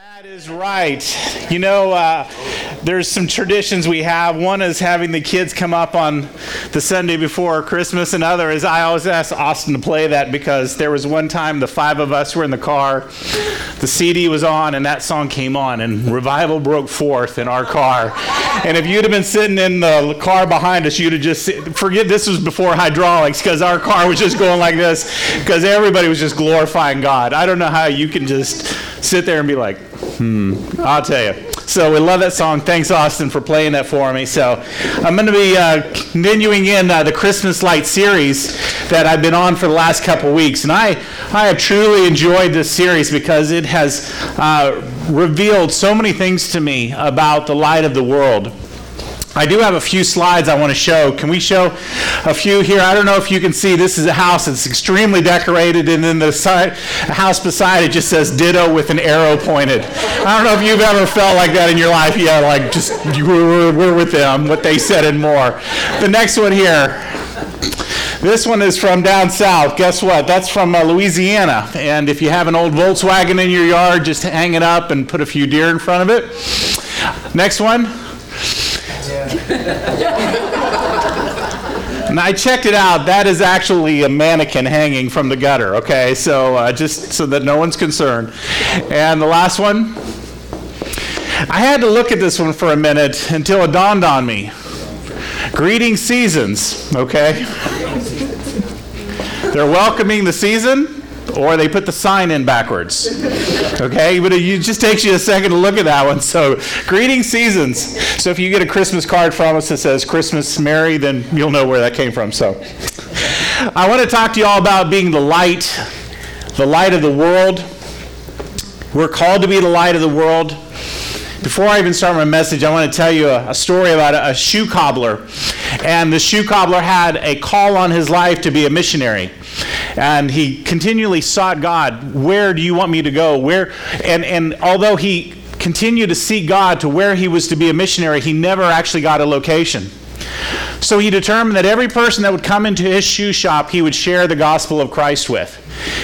That is right. You know, uh, there's some traditions we have. One is having the kids come up on the Sunday before Christmas. Another is I always ask Austin to play that because there was one time the five of us were in the car, the CD was on, and that song came on, and revival broke forth in our car. And if you'd have been sitting in the car behind us, you'd have just forget this was before hydraulics because our car was just going like this because everybody was just glorifying God. I don't know how you can just sit there and be like, Hmm, I'll tell you. So we love that song. Thanks, Austin, for playing that for me. So I'm going to be uh, continuing in uh, the Christmas Light series that I've been on for the last couple weeks, and I I have truly enjoyed this series because it has uh, revealed so many things to me about the light of the world. I do have a few slides I want to show. Can we show a few here? I don't know if you can see. This is a house that's extremely decorated, and then the side, house beside it just says ditto with an arrow pointed. I don't know if you've ever felt like that in your life. Yeah, like just we're, we're with them, what they said and more. The next one here. This one is from down south. Guess what? That's from uh, Louisiana. And if you have an old Volkswagen in your yard, just hang it up and put a few deer in front of it. Next one. And I checked it out. That is actually a mannequin hanging from the gutter, okay? So uh, just so that no one's concerned. And the last one. I had to look at this one for a minute until it dawned on me. Greeting seasons, okay? They're welcoming the season or they put the sign in backwards. Okay, but it just takes you a second to look at that one. So, greeting seasons. So, if you get a Christmas card from us that says Christmas Merry, then you'll know where that came from. So, I want to talk to you all about being the light, the light of the world. We're called to be the light of the world. Before I even start my message, I want to tell you a, a story about a, a shoe cobbler. And the shoe cobbler had a call on his life to be a missionary and he continually sought God, where do you want me to go? Where and and although he continued to seek God to where he was to be a missionary, he never actually got a location. So he determined that every person that would come into his shoe shop, he would share the gospel of Christ with.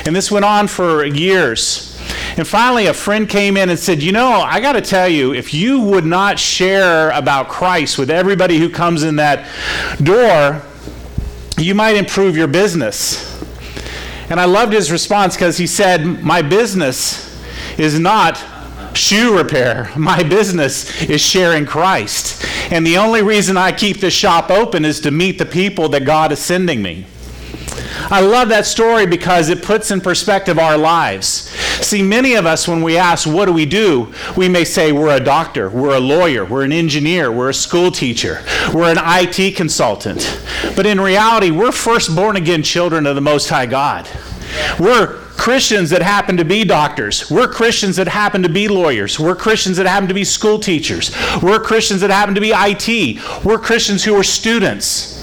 And this went on for years. And finally, a friend came in and said, You know, I got to tell you, if you would not share about Christ with everybody who comes in that door, you might improve your business. And I loved his response because he said, My business is not shoe repair. My business is sharing Christ. And the only reason I keep this shop open is to meet the people that God is sending me. I love that story because it puts in perspective our lives. See, many of us, when we ask, what do we do? We may say, we're a doctor, we're a lawyer, we're an engineer, we're a school teacher, we're an IT consultant. But in reality, we're first born again children of the Most High God. We're Christians that happen to be doctors. We're Christians that happen to be lawyers. We're Christians that happen to be school teachers. We're Christians that happen to be IT. We're Christians who are students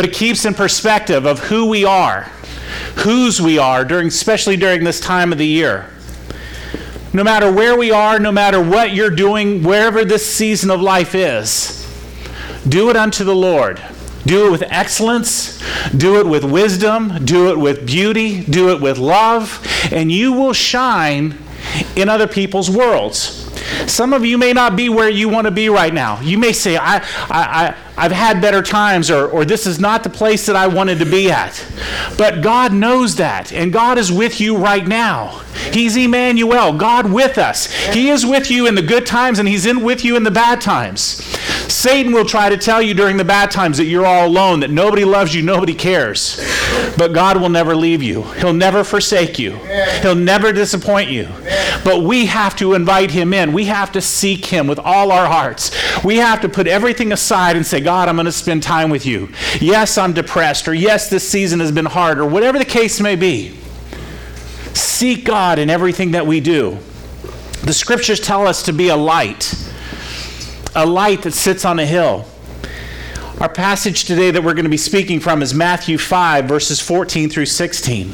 but it keeps in perspective of who we are, whose we are, during, especially during this time of the year. No matter where we are, no matter what you're doing, wherever this season of life is, do it unto the Lord. Do it with excellence, do it with wisdom, do it with beauty, do it with love, and you will shine in other people's worlds. Some of you may not be where you want to be right now. You may say, I, I, I, I've had better times, or, or this is not the place that I wanted to be at. But God knows that, and God is with you right now. He's Emmanuel, God with us. He is with you in the good times, and He's in with you in the bad times. Satan will try to tell you during the bad times that you're all alone, that nobody loves you, nobody cares. But God will never leave you, He'll never forsake you, He'll never disappoint you. But we have to invite Him in. We have to seek Him with all our hearts. We have to put everything aside and say, God, I'm going to spend time with you. Yes, I'm depressed, or yes, this season has been hard, or whatever the case may be. Seek God in everything that we do. The scriptures tell us to be a light a light that sits on a hill. Our passage today that we're going to be speaking from is Matthew 5, verses 14 through 16.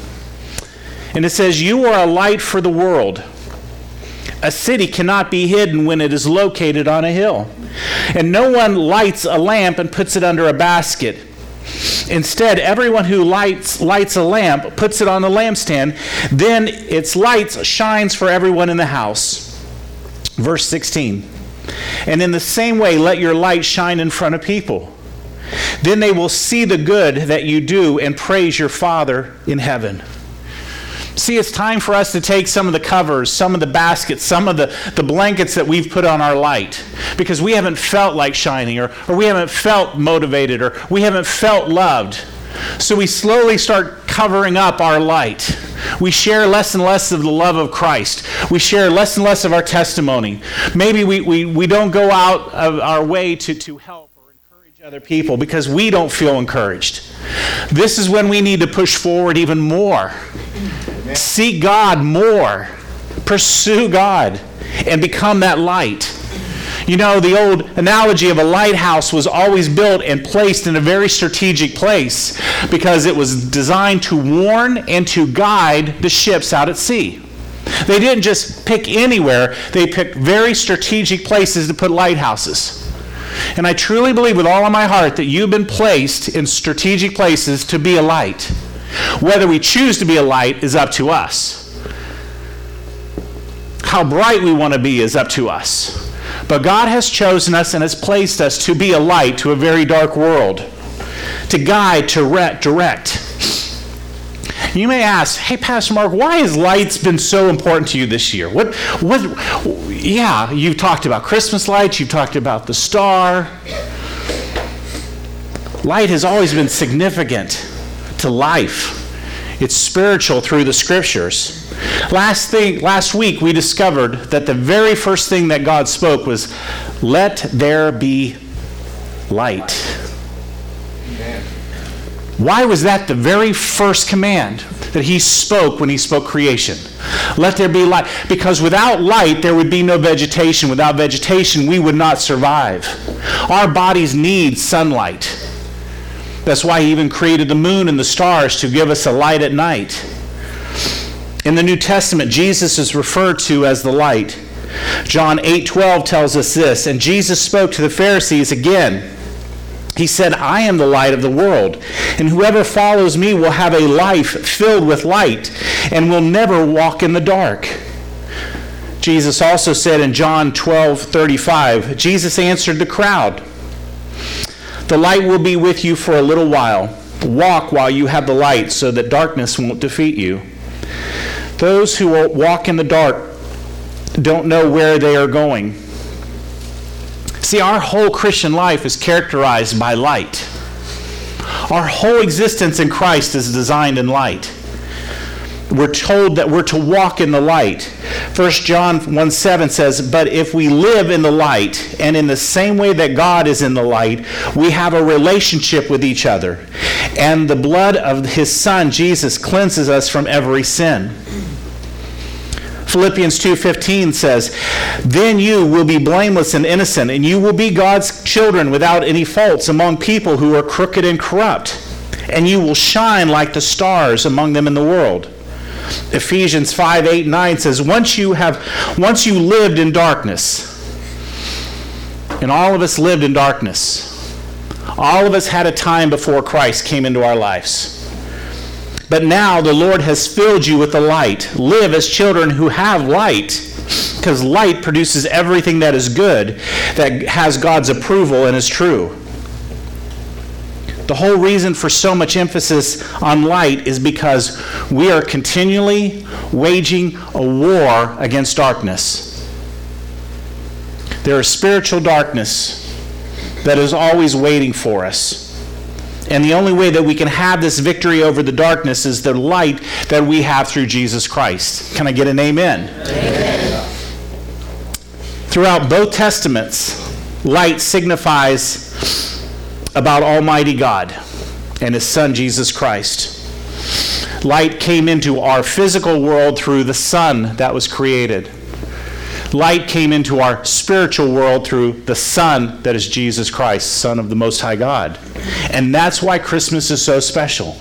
And it says, You are a light for the world. A city cannot be hidden when it is located on a hill. And no one lights a lamp and puts it under a basket. Instead, everyone who lights, lights a lamp puts it on the lampstand, then its light shines for everyone in the house. Verse 16. And in the same way, let your light shine in front of people. Then they will see the good that you do and praise your Father in heaven. See, it's time for us to take some of the covers, some of the baskets, some of the, the blankets that we've put on our light because we haven't felt like shining or, or we haven't felt motivated or we haven't felt loved. So we slowly start covering up our light. We share less and less of the love of Christ. We share less and less of our testimony. Maybe we, we, we don't go out of our way to, to help or encourage other people because we don't feel encouraged. This is when we need to push forward even more Seek God more. Pursue God and become that light. You know, the old analogy of a lighthouse was always built and placed in a very strategic place because it was designed to warn and to guide the ships out at sea. They didn't just pick anywhere, they picked very strategic places to put lighthouses. And I truly believe with all of my heart that you've been placed in strategic places to be a light. Whether we choose to be a light is up to us. How bright we want to be is up to us. But God has chosen us and has placed us to be a light to a very dark world, to guide, to direct. You may ask, "Hey, Pastor Mark, why has lights been so important to you this year?" What, what? Yeah, you've talked about Christmas lights. You've talked about the star. Light has always been significant to life. It's spiritual through the scriptures. Last thing last week we discovered that the very first thing that God spoke was let there be light. Why was that the very first command that he spoke when he spoke creation? Let there be light. Because without light, there would be no vegetation. Without vegetation, we would not survive. Our bodies need sunlight. That's why he even created the moon and the stars to give us a light at night. In the New Testament, Jesus is referred to as the light. John 8:12 tells us this, and Jesus spoke to the Pharisees again. He said, I am the light of the world, and whoever follows me will have a life filled with light and will never walk in the dark. Jesus also said in John 12:35, Jesus answered the crowd, the light will be with you for a little while. Walk while you have the light so that darkness won't defeat you. Those who walk in the dark don't know where they are going. See, our whole Christian life is characterized by light. Our whole existence in Christ is designed in light we're told that we're to walk in the light. 1 John 1 7 says, But if we live in the light, and in the same way that God is in the light, we have a relationship with each other. And the blood of his Son, Jesus, cleanses us from every sin. Philippians 2:15 says, "Then you will be blameless and innocent, and you will be God's children without any faults among people who are crooked and corrupt, and you will shine like the stars among them in the world." Ephesians 5 8 9 says, Once you have once you lived in darkness, and all of us lived in darkness. All of us had a time before Christ came into our lives. But now the Lord has filled you with the light. Live as children who have light, because light produces everything that is good, that has God's approval and is true. The whole reason for so much emphasis on light is because we are continually waging a war against darkness. There is spiritual darkness that is always waiting for us. And the only way that we can have this victory over the darkness is the light that we have through Jesus Christ. Can I get an amen? amen. Throughout both Testaments, light signifies about Almighty God and His Son, Jesus Christ. Light came into our physical world through the sun that was created. Light came into our spiritual world through the Son that is Jesus Christ, Son of the Most High God. And that's why Christmas is so special.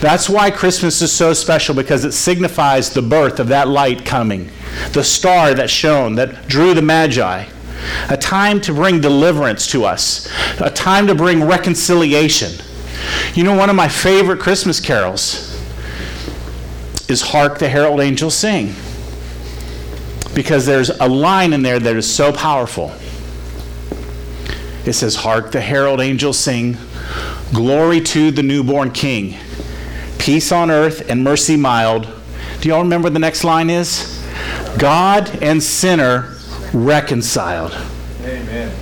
That's why Christmas is so special because it signifies the birth of that light coming, the star that shone, that drew the Magi a time to bring deliverance to us, a time to bring reconciliation. You know, one of my favorite Christmas carols is Hark the Herald Angels Sing. Because there's a line in there that is so powerful. It says, Hark the Herald Angels Sing, Glory to the newborn King, peace on earth and mercy mild. Do y'all remember the next line is? God and sinner reconciled. Amen.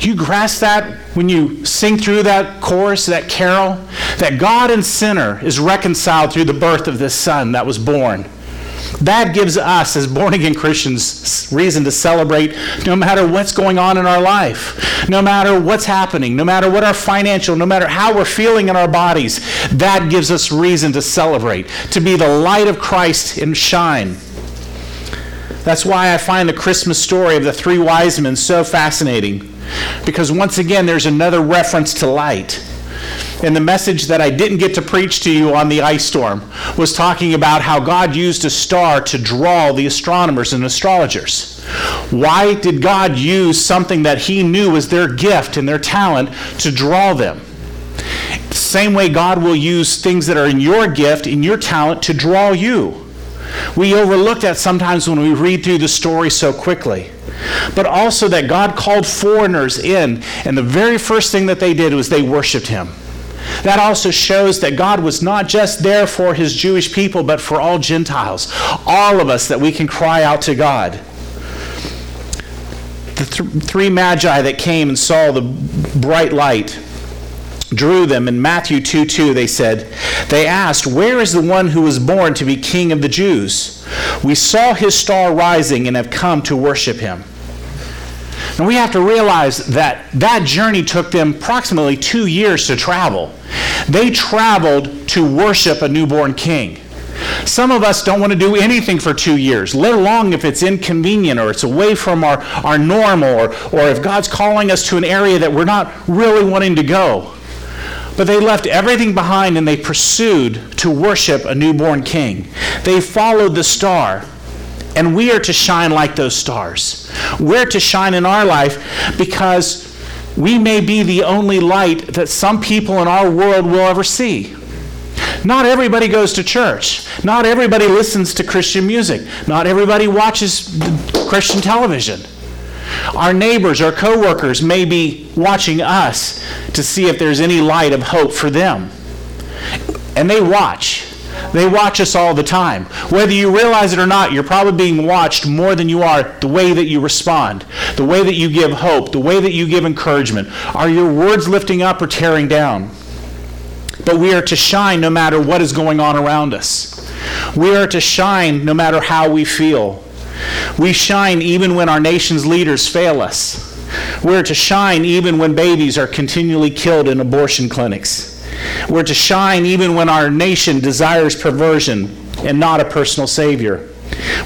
You grasp that when you sing through that chorus, that carol? That God and sinner is reconciled through the birth of this son that was born. That gives us, as born again Christians, reason to celebrate no matter what's going on in our life, no matter what's happening, no matter what our financial, no matter how we're feeling in our bodies. That gives us reason to celebrate, to be the light of Christ and shine. That's why I find the Christmas story of the three wise men so fascinating. Because once again, there's another reference to light. And the message that I didn't get to preach to you on the ice storm was talking about how God used a star to draw the astronomers and astrologers. Why did God use something that He knew was their gift and their talent to draw them? Same way God will use things that are in your gift, in your talent, to draw you. We overlook that sometimes when we read through the story so quickly but also that God called foreigners in, and the very first thing that they did was they worshiped him. That also shows that God was not just there for his Jewish people, but for all Gentiles, all of us, that we can cry out to God. The th- three magi that came and saw the bright light drew them. In Matthew 2 2, they said, They asked, Where is the one who was born to be king of the Jews? We saw his star rising and have come to worship him. And we have to realize that that journey took them approximately two years to travel. They traveled to worship a newborn king. Some of us don't want to do anything for two years, let alone if it's inconvenient or it's away from our, our normal or, or if God's calling us to an area that we're not really wanting to go. But they left everything behind and they pursued to worship a newborn king. They followed the star. And we are to shine like those stars. We're to shine in our life because we may be the only light that some people in our world will ever see. Not everybody goes to church. Not everybody listens to Christian music. Not everybody watches Christian television. Our neighbors, our coworkers may be watching us to see if there's any light of hope for them. And they watch. They watch us all the time. Whether you realize it or not, you're probably being watched more than you are the way that you respond, the way that you give hope, the way that you give encouragement. Are your words lifting up or tearing down? But we are to shine no matter what is going on around us. We are to shine no matter how we feel. We shine even when our nation's leaders fail us. We're to shine even when babies are continually killed in abortion clinics. We're to shine even when our nation desires perversion and not a personal Savior.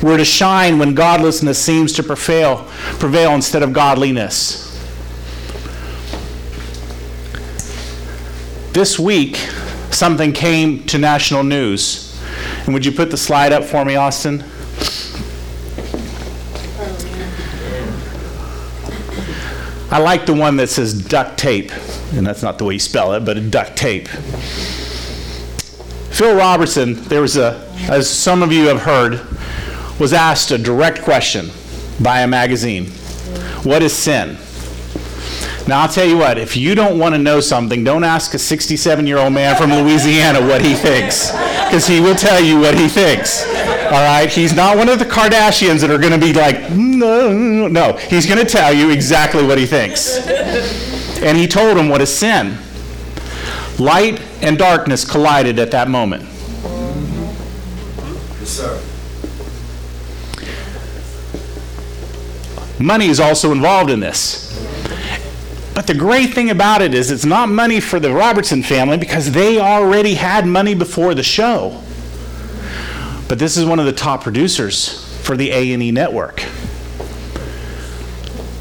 We're to shine when godlessness seems to prevail, prevail instead of godliness. This week, something came to national news. And would you put the slide up for me, Austin? I like the one that says duct tape, and that's not the way you spell it, but duct tape. Phil Robertson, there was a, as some of you have heard, was asked a direct question by a magazine What is sin? Now, I'll tell you what, if you don't want to know something, don't ask a 67 year old man from Louisiana what he thinks, because he will tell you what he thinks. All right? He's not one of the Kardashians that are going to be like, no, no. He's going to tell you exactly what he thinks. And he told him what is sin. Light and darkness collided at that moment. Yes, sir. Money is also involved in this. But the great thing about it is it's not money for the Robertson family because they already had money before the show. But this is one of the top producers for the A&E network.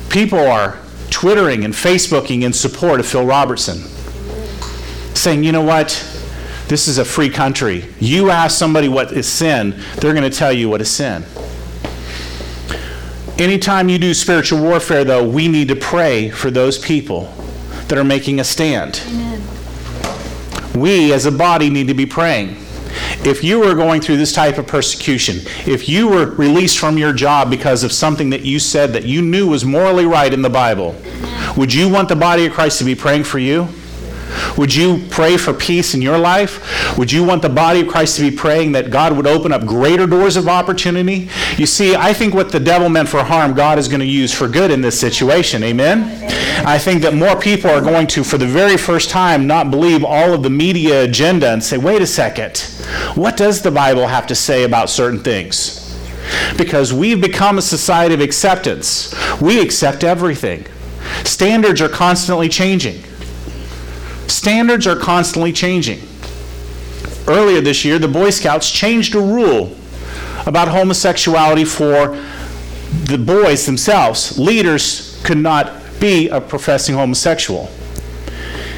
People are twittering and facebooking in support of Phil Robertson. Saying, "You know what? This is a free country. You ask somebody what is sin, they're going to tell you what is sin." Anytime you do spiritual warfare, though, we need to pray for those people that are making a stand. We as a body need to be praying. If you were going through this type of persecution, if you were released from your job because of something that you said that you knew was morally right in the Bible, would you want the body of Christ to be praying for you? Would you pray for peace in your life? Would you want the body of Christ to be praying that God would open up greater doors of opportunity? You see, I think what the devil meant for harm, God is going to use for good in this situation. Amen? I think that more people are going to, for the very first time, not believe all of the media agenda and say, wait a second, what does the Bible have to say about certain things? Because we've become a society of acceptance. We accept everything. Standards are constantly changing. Standards are constantly changing. Earlier this year, the Boy Scouts changed a rule about homosexuality for the boys themselves. Leaders could not be a professing homosexual.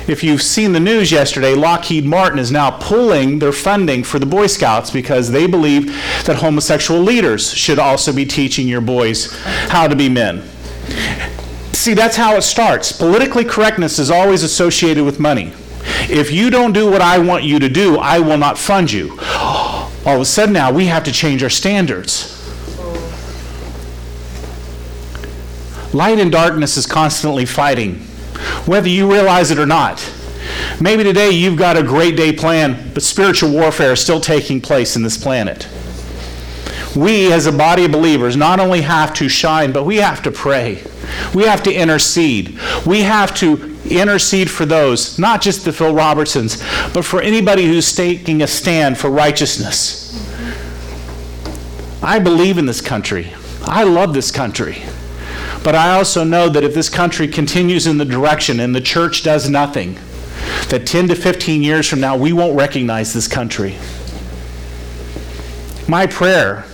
If you've seen the news yesterday, Lockheed Martin is now pulling their funding for the Boy Scouts because they believe that homosexual leaders should also be teaching your boys how to be men. See, that's how it starts. Politically correctness is always associated with money. If you don't do what I want you to do, I will not fund you. All of a sudden now, we have to change our standards. Light and darkness is constantly fighting, whether you realize it or not. Maybe today you've got a great day planned, but spiritual warfare is still taking place in this planet. We, as a body of believers, not only have to shine, but we have to pray. We have to intercede. We have to intercede for those, not just the Phil Robertsons, but for anybody who's taking a stand for righteousness. I believe in this country. I love this country. But I also know that if this country continues in the direction and the church does nothing, that 10 to 15 years from now, we won't recognize this country. My prayer,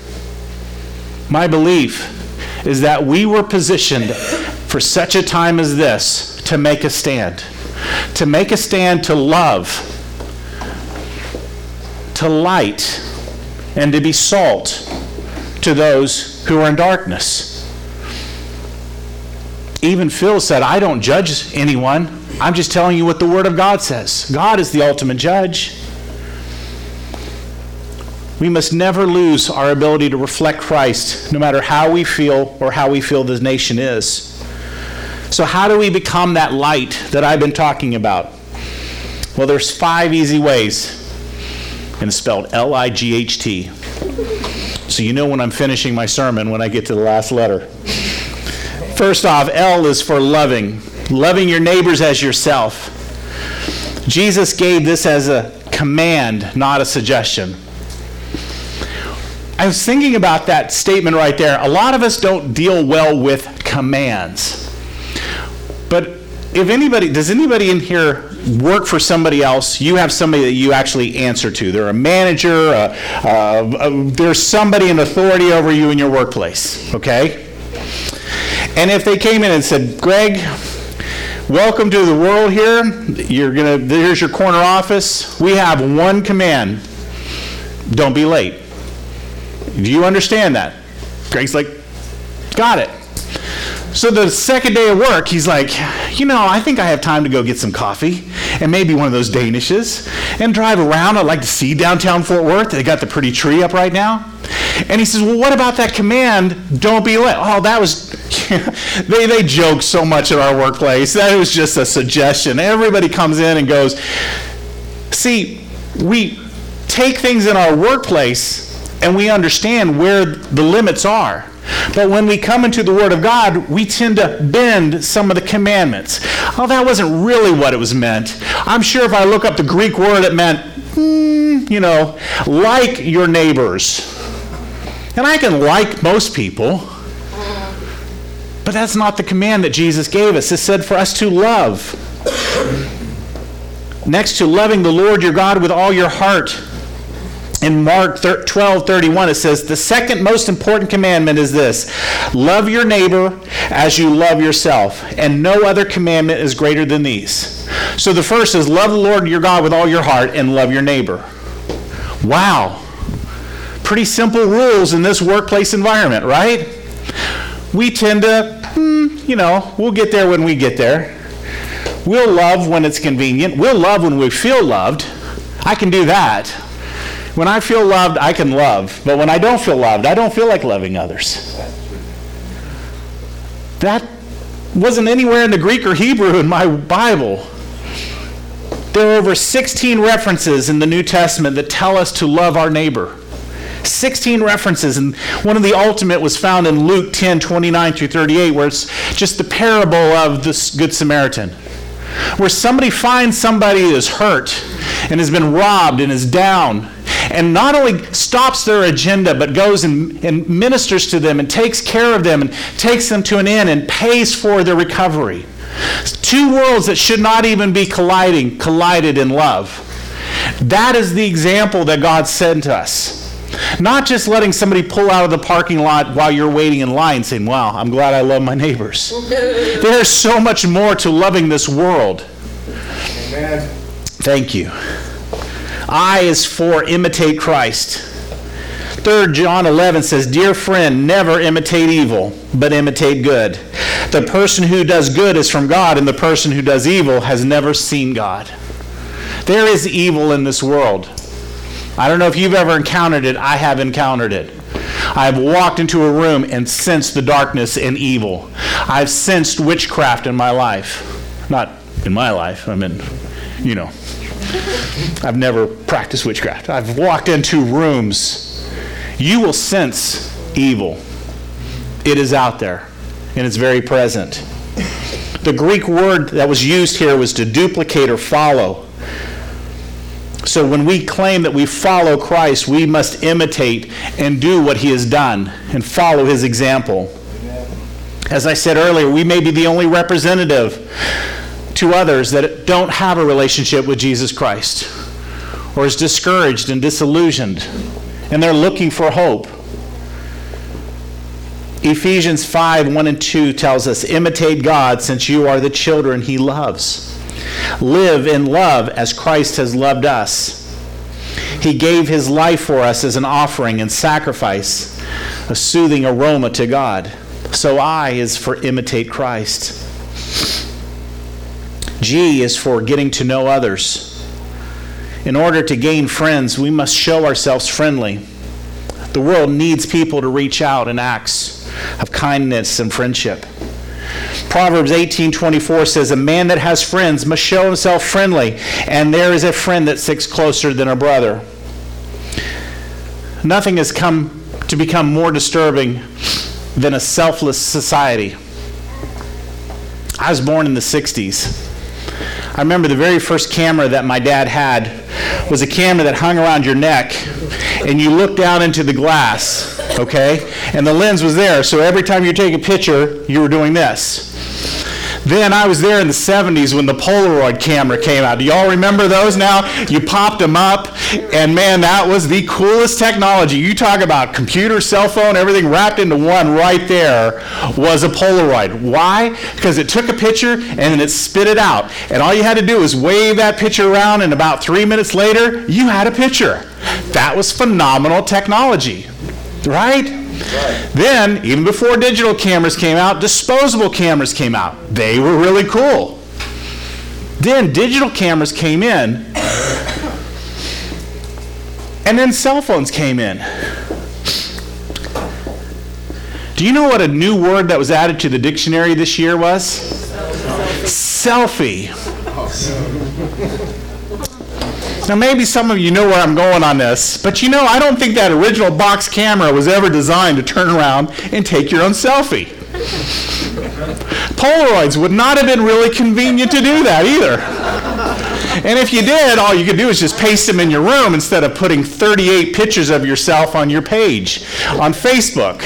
my belief, is that we were positioned for such a time as this to make a stand. To make a stand to love, to light, and to be salt to those who are in darkness. Even Phil said, I don't judge anyone. I'm just telling you what the Word of God says. God is the ultimate judge. We must never lose our ability to reflect Christ, no matter how we feel or how we feel the nation is. So, how do we become that light that I've been talking about? Well, there's five easy ways, and it's spelled L I G H T. So, you know when I'm finishing my sermon when I get to the last letter. First off, L is for loving, loving your neighbors as yourself. Jesus gave this as a command, not a suggestion. I was thinking about that statement right there. A lot of us don't deal well with commands. But if anybody, does anybody in here work for somebody else? You have somebody that you actually answer to. They're a manager, uh, uh, there's somebody in authority over you in your workplace, okay? And if they came in and said, Greg, welcome to the world here. You're gonna here's your corner office. We have one command. Don't be late. Do you understand that? Greg's like, got it. So the second day of work, he's like, you know, I think I have time to go get some coffee and maybe one of those Danishes and drive around. I'd like to see downtown Fort Worth. They got the pretty tree up right now. And he says, well, what about that command, don't be late? Oh, that was, they, they joke so much at our workplace. That was just a suggestion. Everybody comes in and goes, see, we take things in our workplace and we understand where the limits are. But when we come into the Word of God, we tend to bend some of the commandments. Oh, that wasn't really what it was meant. I'm sure if I look up the Greek word, it meant, mm, you know, like your neighbors. And I can like most people. But that's not the command that Jesus gave us. It said for us to love. Next to loving the Lord your God with all your heart, in Mark 12 31, it says, The second most important commandment is this love your neighbor as you love yourself, and no other commandment is greater than these. So the first is love the Lord your God with all your heart and love your neighbor. Wow. Pretty simple rules in this workplace environment, right? We tend to, hmm, you know, we'll get there when we get there. We'll love when it's convenient. We'll love when we feel loved. I can do that. When I feel loved, I can love. But when I don't feel loved, I don't feel like loving others. That wasn't anywhere in the Greek or Hebrew in my Bible. There are over 16 references in the New Testament that tell us to love our neighbor. 16 references, and one of the ultimate was found in Luke 10 29 through 38, where it's just the parable of the Good Samaritan. Where somebody finds somebody who is hurt and has been robbed and is down, and not only stops their agenda, but goes and, and ministers to them and takes care of them and takes them to an inn and pays for their recovery. Two worlds that should not even be colliding, collided in love. That is the example that God sent us. Not just letting somebody pull out of the parking lot while you're waiting in line saying, Wow, I'm glad I love my neighbors. There's so much more to loving this world. Amen. Thank you. I is for imitate Christ. 3 John 11 says, Dear friend, never imitate evil, but imitate good. The person who does good is from God, and the person who does evil has never seen God. There is evil in this world. I don't know if you've ever encountered it. I have encountered it. I've walked into a room and sensed the darkness and evil. I've sensed witchcraft in my life. Not in my life, I mean, you know. I've never practiced witchcraft. I've walked into rooms. You will sense evil. It is out there, and it's very present. The Greek word that was used here was to duplicate or follow. So when we claim that we follow Christ, we must imitate and do what he has done and follow his example. As I said earlier, we may be the only representative to others that don't have a relationship with Jesus Christ or is discouraged and disillusioned and they're looking for hope. Ephesians 5 1 and 2 tells us, Imitate God since you are the children he loves. Live in love as Christ has loved us. He gave his life for us as an offering and sacrifice, a soothing aroma to God. So I is for imitate Christ. G is for getting to know others. In order to gain friends, we must show ourselves friendly. The world needs people to reach out in acts of kindness and friendship. Proverbs 18:24 says a man that has friends must show himself friendly, and there is a friend that sticks closer than a brother. Nothing has come to become more disturbing than a selfless society. I was born in the 60s. I remember the very first camera that my dad had was a camera that hung around your neck and you looked down into the glass, okay? And the lens was there, so every time you take a picture, you were doing this. Then I was there in the 70s when the Polaroid camera came out. Do y'all remember those now? You popped them up, and man, that was the coolest technology. You talk about computer, cell phone, everything wrapped into one right there was a Polaroid. Why? Because it took a picture and then it spit it out. And all you had to do was wave that picture around, and about three minutes later, you had a picture. That was phenomenal technology, right? Then, even before digital cameras came out, disposable cameras came out. They were really cool. Then digital cameras came in, and then cell phones came in. Do you know what a new word that was added to the dictionary this year was? Selfie. Oh, Now, maybe some of you know where I'm going on this, but you know, I don't think that original box camera was ever designed to turn around and take your own selfie. Polaroids would not have been really convenient to do that either. And if you did, all you could do is just paste them in your room instead of putting 38 pictures of yourself on your page on Facebook.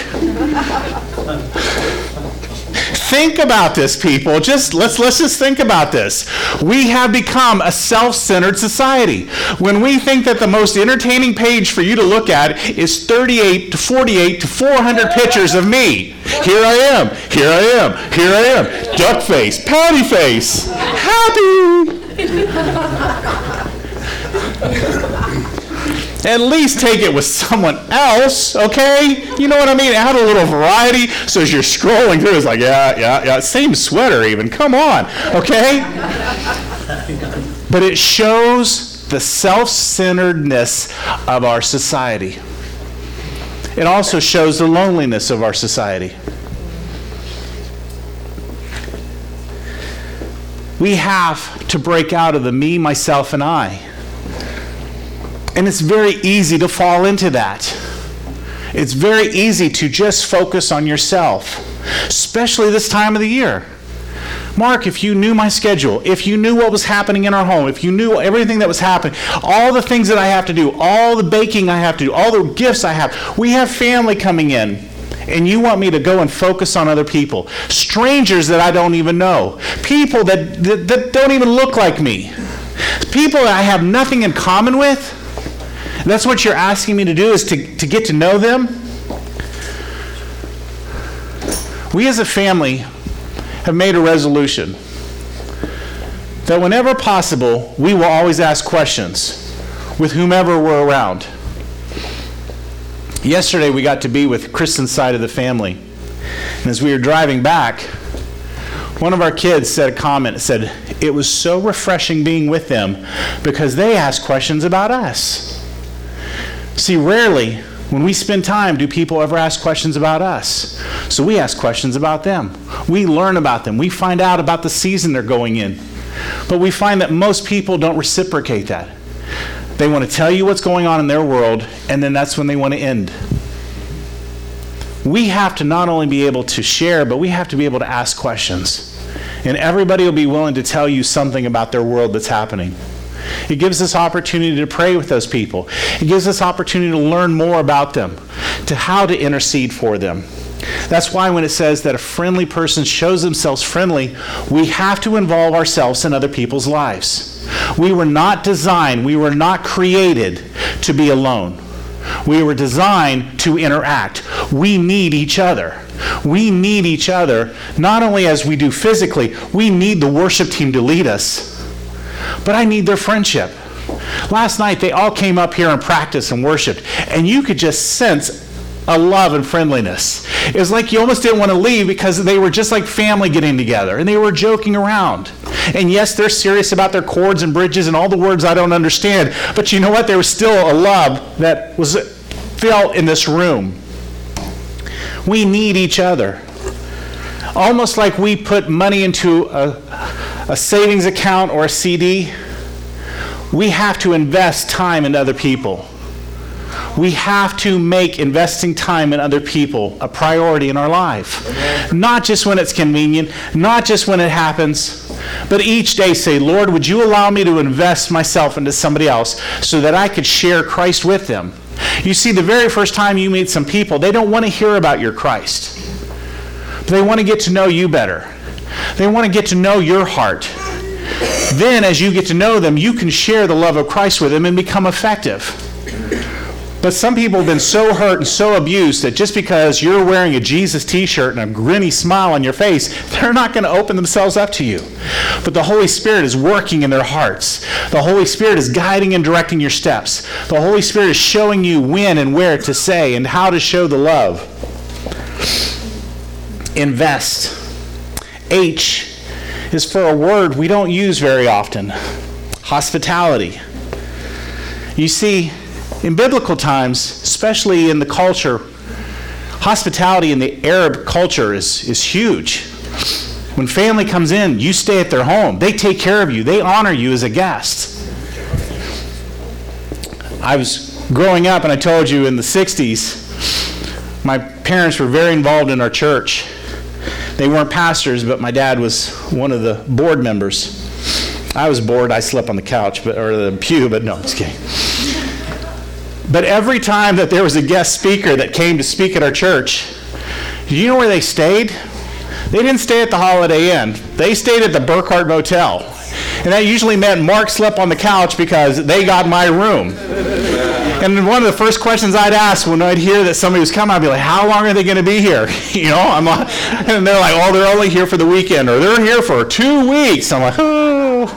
Think about this, people. Just let's let's just think about this. We have become a self-centered society. When we think that the most entertaining page for you to look at is 38 to 48 to 400 pictures of me. Here I am. Here I am. Here I am. Duck face, patty face, happy. At least take it with someone else, okay? You know what I mean? Add a little variety. So as you're scrolling through, it's like, yeah, yeah, yeah, same sweater even. Come on, okay? But it shows the self centeredness of our society. It also shows the loneliness of our society. We have to break out of the me, myself, and I. And it's very easy to fall into that. It's very easy to just focus on yourself, especially this time of the year. Mark, if you knew my schedule, if you knew what was happening in our home, if you knew everything that was happening, all the things that I have to do, all the baking I have to do, all the gifts I have, we have family coming in. And you want me to go and focus on other people, strangers that I don't even know, people that, that, that don't even look like me, people that I have nothing in common with. That's what you're asking me to do is to, to get to know them. We as a family have made a resolution that whenever possible, we will always ask questions with whomever we're around. Yesterday, we got to be with Kristen's side of the family. And as we were driving back, one of our kids said a comment, said, It was so refreshing being with them because they asked questions about us. See, rarely when we spend time do people ever ask questions about us. So we ask questions about them. We learn about them. We find out about the season they're going in. But we find that most people don't reciprocate that. They want to tell you what's going on in their world, and then that's when they want to end. We have to not only be able to share, but we have to be able to ask questions. And everybody will be willing to tell you something about their world that's happening. It gives us opportunity to pray with those people. It gives us opportunity to learn more about them, to how to intercede for them. That's why when it says that a friendly person shows themselves friendly, we have to involve ourselves in other people's lives. We were not designed, we were not created to be alone. We were designed to interact. We need each other. We need each other, not only as we do physically, we need the worship team to lead us but I need their friendship. Last night, they all came up here and practiced and worshiped, and you could just sense a love and friendliness. It was like you almost didn't want to leave because they were just like family getting together and they were joking around. And yes, they're serious about their chords and bridges and all the words I don't understand, but you know what? There was still a love that was felt in this room. We need each other. Almost like we put money into a, a savings account or a CD, we have to invest time in other people. We have to make investing time in other people a priority in our life. Amen. Not just when it's convenient, not just when it happens, but each day say, Lord, would you allow me to invest myself into somebody else so that I could share Christ with them? You see, the very first time you meet some people, they don't want to hear about your Christ. but They want to get to know you better. They want to get to know your heart. Then, as you get to know them, you can share the love of Christ with them and become effective. But some people have been so hurt and so abused that just because you're wearing a Jesus t shirt and a grinny smile on your face, they're not going to open themselves up to you. But the Holy Spirit is working in their hearts. The Holy Spirit is guiding and directing your steps. The Holy Spirit is showing you when and where to say and how to show the love. Invest. H is for a word we don't use very often hospitality. You see, in biblical times, especially in the culture, hospitality in the Arab culture is, is huge. When family comes in, you stay at their home. They take care of you, they honor you as a guest. I was growing up, and I told you in the 60s, my parents were very involved in our church. They weren't pastors, but my dad was one of the board members. I was bored. I slept on the couch, but, or the pew, but no, just kidding. But every time that there was a guest speaker that came to speak at our church, do you know where they stayed? They didn't stay at the Holiday Inn. They stayed at the Burkhart Motel. And that usually meant Mark slept on the couch because they got my room. And one of the first questions I'd ask when I'd hear that somebody was coming, I'd be like, "How long are they going to be here?" you know, I'm like, and they're like, "Oh, they're only here for the weekend, or they're here for two weeks." I'm like, "Oh."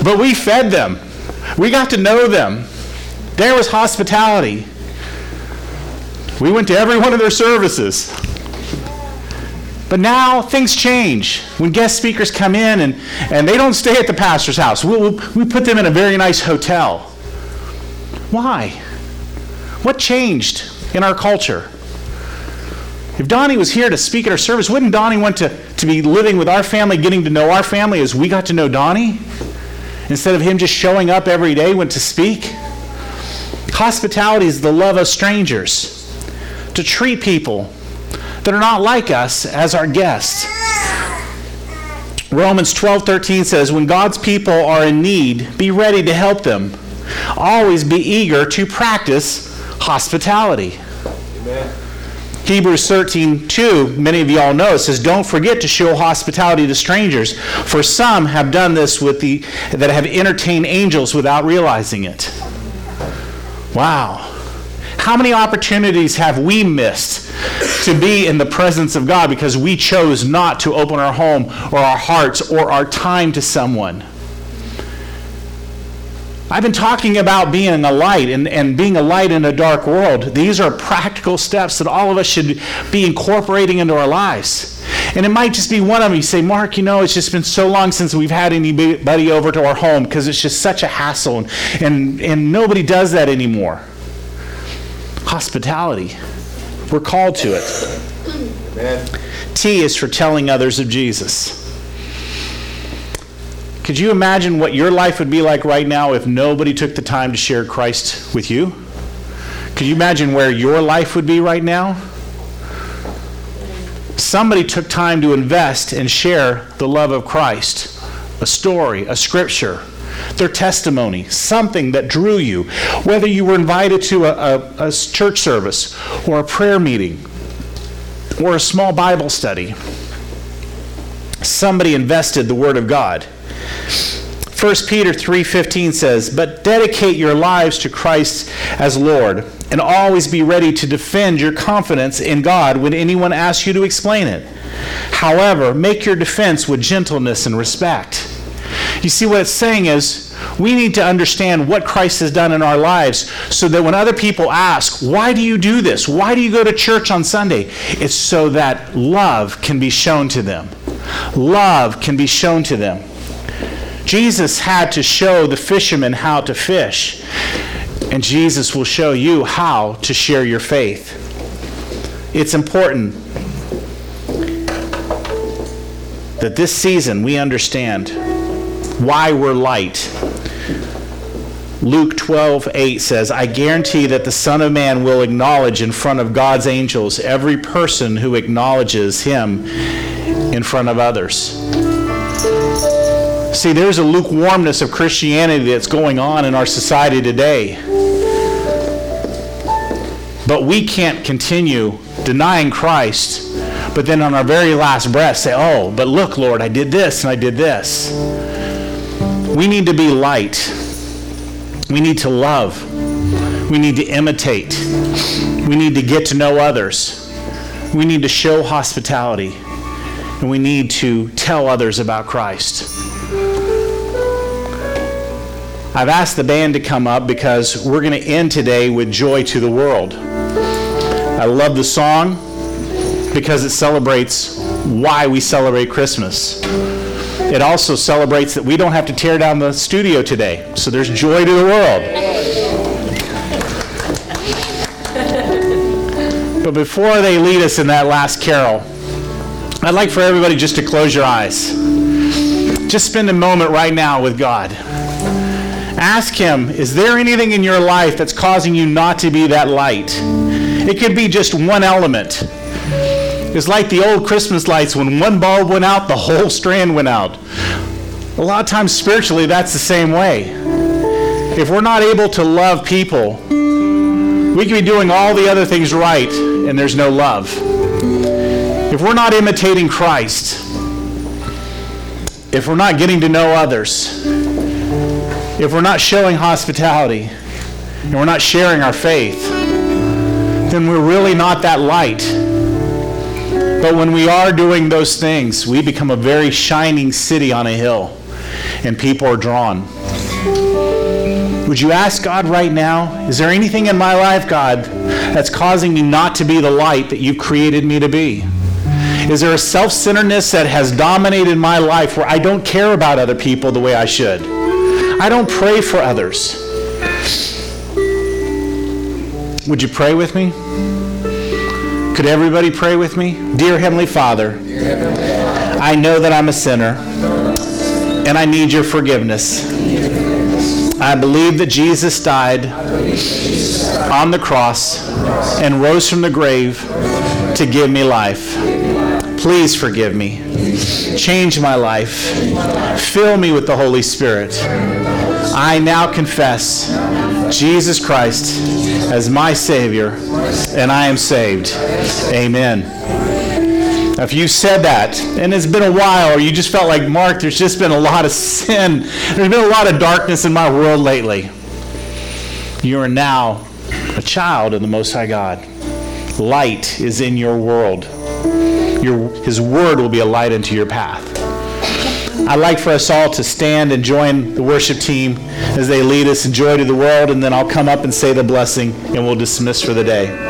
but we fed them. We got to know them. There was hospitality. We went to every one of their services. But now things change. When guest speakers come in and, and they don't stay at the pastor's house, we, we, we put them in a very nice hotel. Why? What changed in our culture? If Donnie was here to speak at our service, wouldn't Donnie want to, to be living with our family, getting to know our family as we got to know Donnie? Instead of him just showing up every day when to speak? Hospitality is the love of strangers, to treat people that are not like us as our guests. Romans 12:13 says, "When God's people are in need, be ready to help them. Always be eager to practice hospitality." Amen. Hebrews 13:2, many of you all know, it says, "Don't forget to show hospitality to strangers, for some have done this with the that have entertained angels without realizing it." Wow. How many opportunities have we missed to be in the presence of God because we chose not to open our home or our hearts or our time to someone? I've been talking about being a light and, and being a light in a dark world. These are practical steps that all of us should be incorporating into our lives. And it might just be one of them. You say, Mark, you know, it's just been so long since we've had anybody over to our home because it's just such a hassle and, and, and nobody does that anymore hospitality. We're called to it. Amen. T is for telling others of Jesus. Could you imagine what your life would be like right now if nobody took the time to share Christ with you? Could you imagine where your life would be right now? Somebody took time to invest and share the love of Christ, a story, a scripture, their testimony, something that drew you, whether you were invited to a, a, a church service or a prayer meeting or a small Bible study. Somebody invested the Word of God. 1 Peter 3:15 says, "But dedicate your lives to Christ as Lord, and always be ready to defend your confidence in God when anyone asks you to explain it. However, make your defense with gentleness and respect." You see, what it's saying is we need to understand what Christ has done in our lives so that when other people ask, Why do you do this? Why do you go to church on Sunday? It's so that love can be shown to them. Love can be shown to them. Jesus had to show the fishermen how to fish, and Jesus will show you how to share your faith. It's important that this season we understand why we're light. Luke 12, 8 says, I guarantee that the Son of Man will acknowledge in front of God's angels every person who acknowledges him in front of others. See, there's a lukewarmness of Christianity that's going on in our society today. But we can't continue denying Christ, but then on our very last breath say, Oh, but look, Lord, I did this and I did this. We need to be light. We need to love. We need to imitate. We need to get to know others. We need to show hospitality. And we need to tell others about Christ. I've asked the band to come up because we're going to end today with Joy to the World. I love the song because it celebrates why we celebrate Christmas. It also celebrates that we don't have to tear down the studio today. So there's joy to the world. But before they lead us in that last carol, I'd like for everybody just to close your eyes. Just spend a moment right now with God. Ask Him, is there anything in your life that's causing you not to be that light? It could be just one element. It's like the old Christmas lights when one bulb went out, the whole strand went out. A lot of times, spiritually, that's the same way. If we're not able to love people, we can be doing all the other things right, and there's no love. If we're not imitating Christ, if we're not getting to know others, if we're not showing hospitality, and we're not sharing our faith, then we're really not that light. But when we are doing those things, we become a very shining city on a hill, and people are drawn. Would you ask God right now, is there anything in my life, God, that's causing me not to be the light that you've created me to be? Is there a self centeredness that has dominated my life where I don't care about other people the way I should? I don't pray for others. Would you pray with me? Could everybody pray with me? Dear Heavenly Father, I know that I'm a sinner and I need your forgiveness. I believe that Jesus died on the cross and rose from the grave to give me life. Please forgive me. Change my life. Fill me with the Holy Spirit. I now confess Jesus Christ as my Savior, and I am saved. Amen. Now, if you said that, and it's been a while, or you just felt like, Mark, there's just been a lot of sin, there's been a lot of darkness in my world lately, you are now a child of the Most High God. Light is in your world. Your, his word will be a light into your path. I'd like for us all to stand and join the worship team as they lead us in joy to the world, and then I'll come up and say the blessing, and we'll dismiss for the day.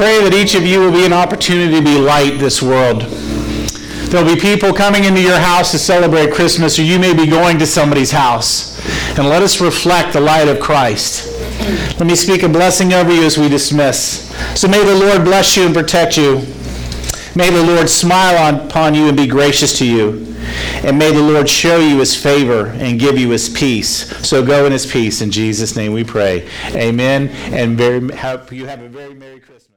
Pray that each of you will be an opportunity to be light this world. There'll be people coming into your house to celebrate Christmas, or you may be going to somebody's house. And let us reflect the light of Christ. Let me speak a blessing over you as we dismiss. So may the Lord bless you and protect you. May the Lord smile upon you and be gracious to you. And may the Lord show you his favor and give you his peace. So go in his peace. In Jesus' name we pray. Amen. And very, hope you have a very Merry Christmas.